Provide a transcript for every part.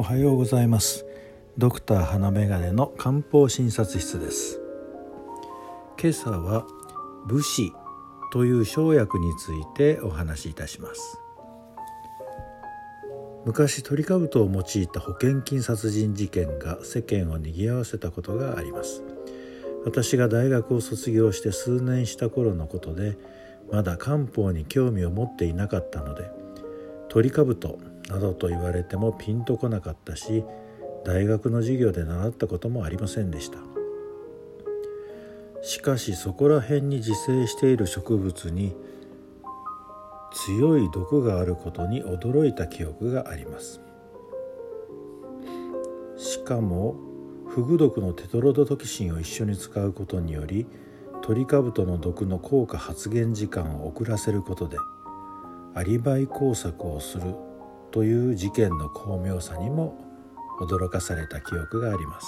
おはようございます。ドクター花眼鏡の漢方診察室です。今朝は武士という生薬についてお話しいたします。昔トリカブトを用いた保険金殺人事件が世間を賑わせたことがあります。私が大学を卒業して数年した頃のことでまだ漢方に興味を持っていなかったのでトリカブトなどと言われてもピンとこなかったし大学の授業で習ったこともありませんでした。しかしそこら辺に自生している植物に強い毒があることに驚いた記憶があります。しかもフグ毒のテトロドトキシンを一緒に使うことによりトリカブトの毒の効果発現時間を遅らせることでアリバイ工作をするという事件の巧妙さにも驚かされた記憶があります。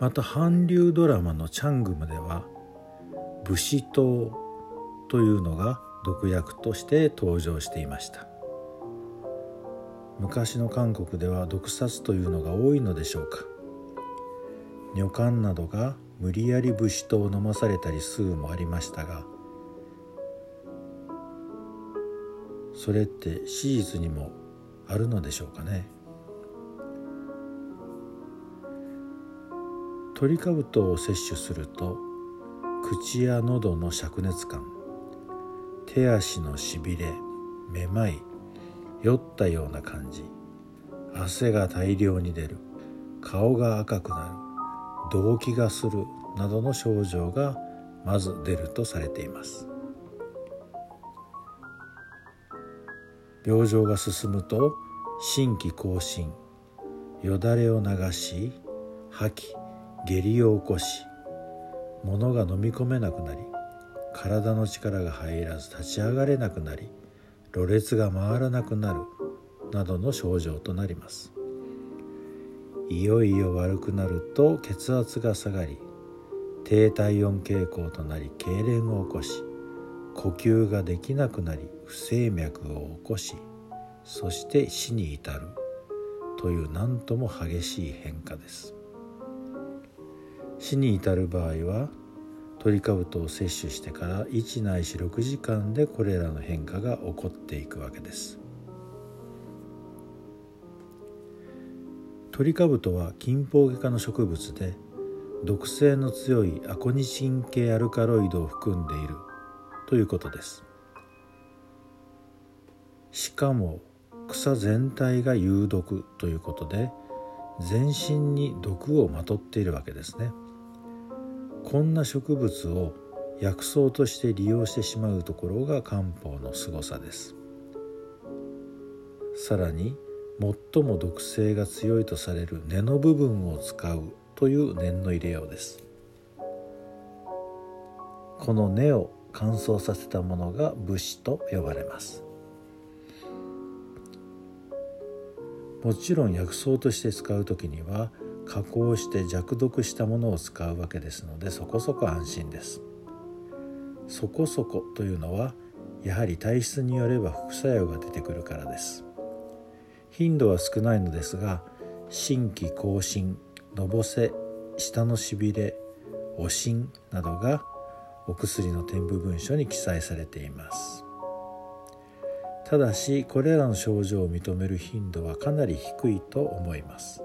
また韓流ドラマの「チャングム」では武士刀というのが毒薬として登場していました。昔の韓国では毒殺というのが多いのでしょうか。女官などが無理やり武士刀を飲まされたり数もありましたがそれって史実にもあるのでしょうかね。トリカブトを摂取すると口や喉の灼熱感手足のしびれめまい酔ったような感じ汗が大量に出る顔が赤くなる動悸がするなどの症状がまず出るとされています。病状が進むと心気更新よだれを流し吐き下痢を起こし物が飲み込めなくなり体の力が入らず立ち上がれなくなりろれつが回らなくなるなどの症状となります。いよいよ悪くなると血圧が下がり低体温傾向となり痙攣を起こし呼吸ができなくなり不整脈を起こしそして死に至る。という何とも激しい変化です。死に至る場合はトリカブトを摂取してから1ないし6時間でこれらの変化が起こっていくわけです。トリカブトは近方外科の植物で毒性の強いアコニチン系アルカロイドを含んでいるということです。しかも草全体が有毒ということで全身に毒をまとっているわけですね。こんな植物を薬草として利用してしまうところが漢方の凄さです。さらに最も毒性が強いとされる根の部分を使うという念の入れようです。この根を乾燥させたものが武士と呼ばれます。もちろん薬草として使う時には加工して弱毒したものを使うわけですのでそこそこ安心です。そこそこというのはやはり体質によれば副作用が出てくるからです。頻度は少ないのですが心気更新のぼせ舌のしびれおしんなどがお薬の添付文書に記載されています。ただしこれらの症状を認める頻度はかなり低いと思います。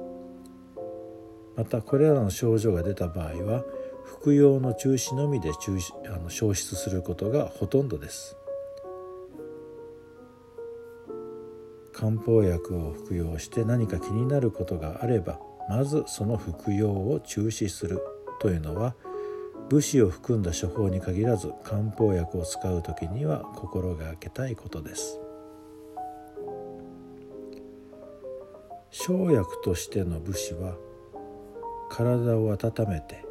またこれらの症状が出た場合は服用の中止のみで中止あの消失することがほとんどです。漢方薬を服用して何か気になることがあればまずその服用を中止するというのは武士を含んだ処方に限らず漢方薬を使う時には心がけたいことです。生薬としての武士は体を温めて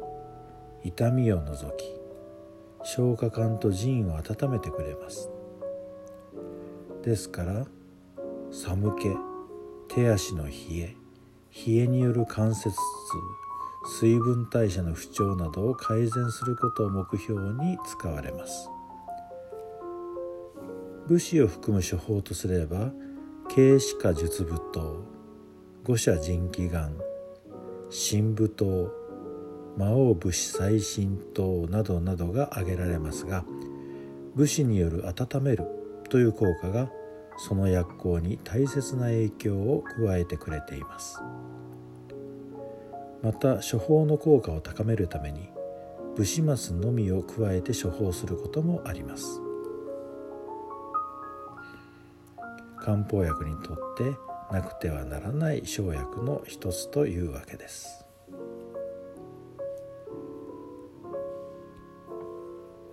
痛みを除き消化管と腎を温めてくれます。ですから寒気手足の冷え冷えによる関節痛水分代謝の不調などを改善することを目標に使われます。武士を含む処方とすれば慶歯科術舞踏五社人気眼神舞踏魔王武士最新等などなどが挙げられますが武士による温めるという効果がその薬効に大切な影響を加えてくれています。また処方の効果を高めるために武士マのみを加えて処方することもあります。漢方薬にとってなくてはならない生薬の一つというわけです。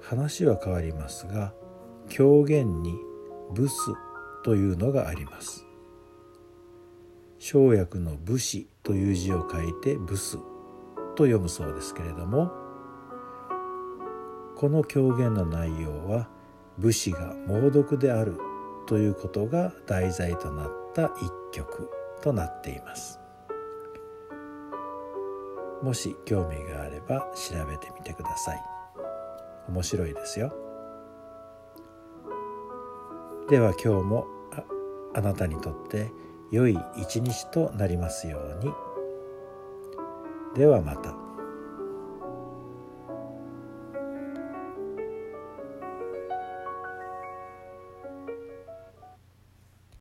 話は変わりますが狂言に「ブス」というのがあります。生薬の武士という字を書いてブスと読むそうですけれどもこの狂言の内容は武士が猛毒であるということが題材となった一曲となっています。もし興味があれば調べてみてください。面白いですよ。では今日もあなたにとって良い一日となりますように。ではまた。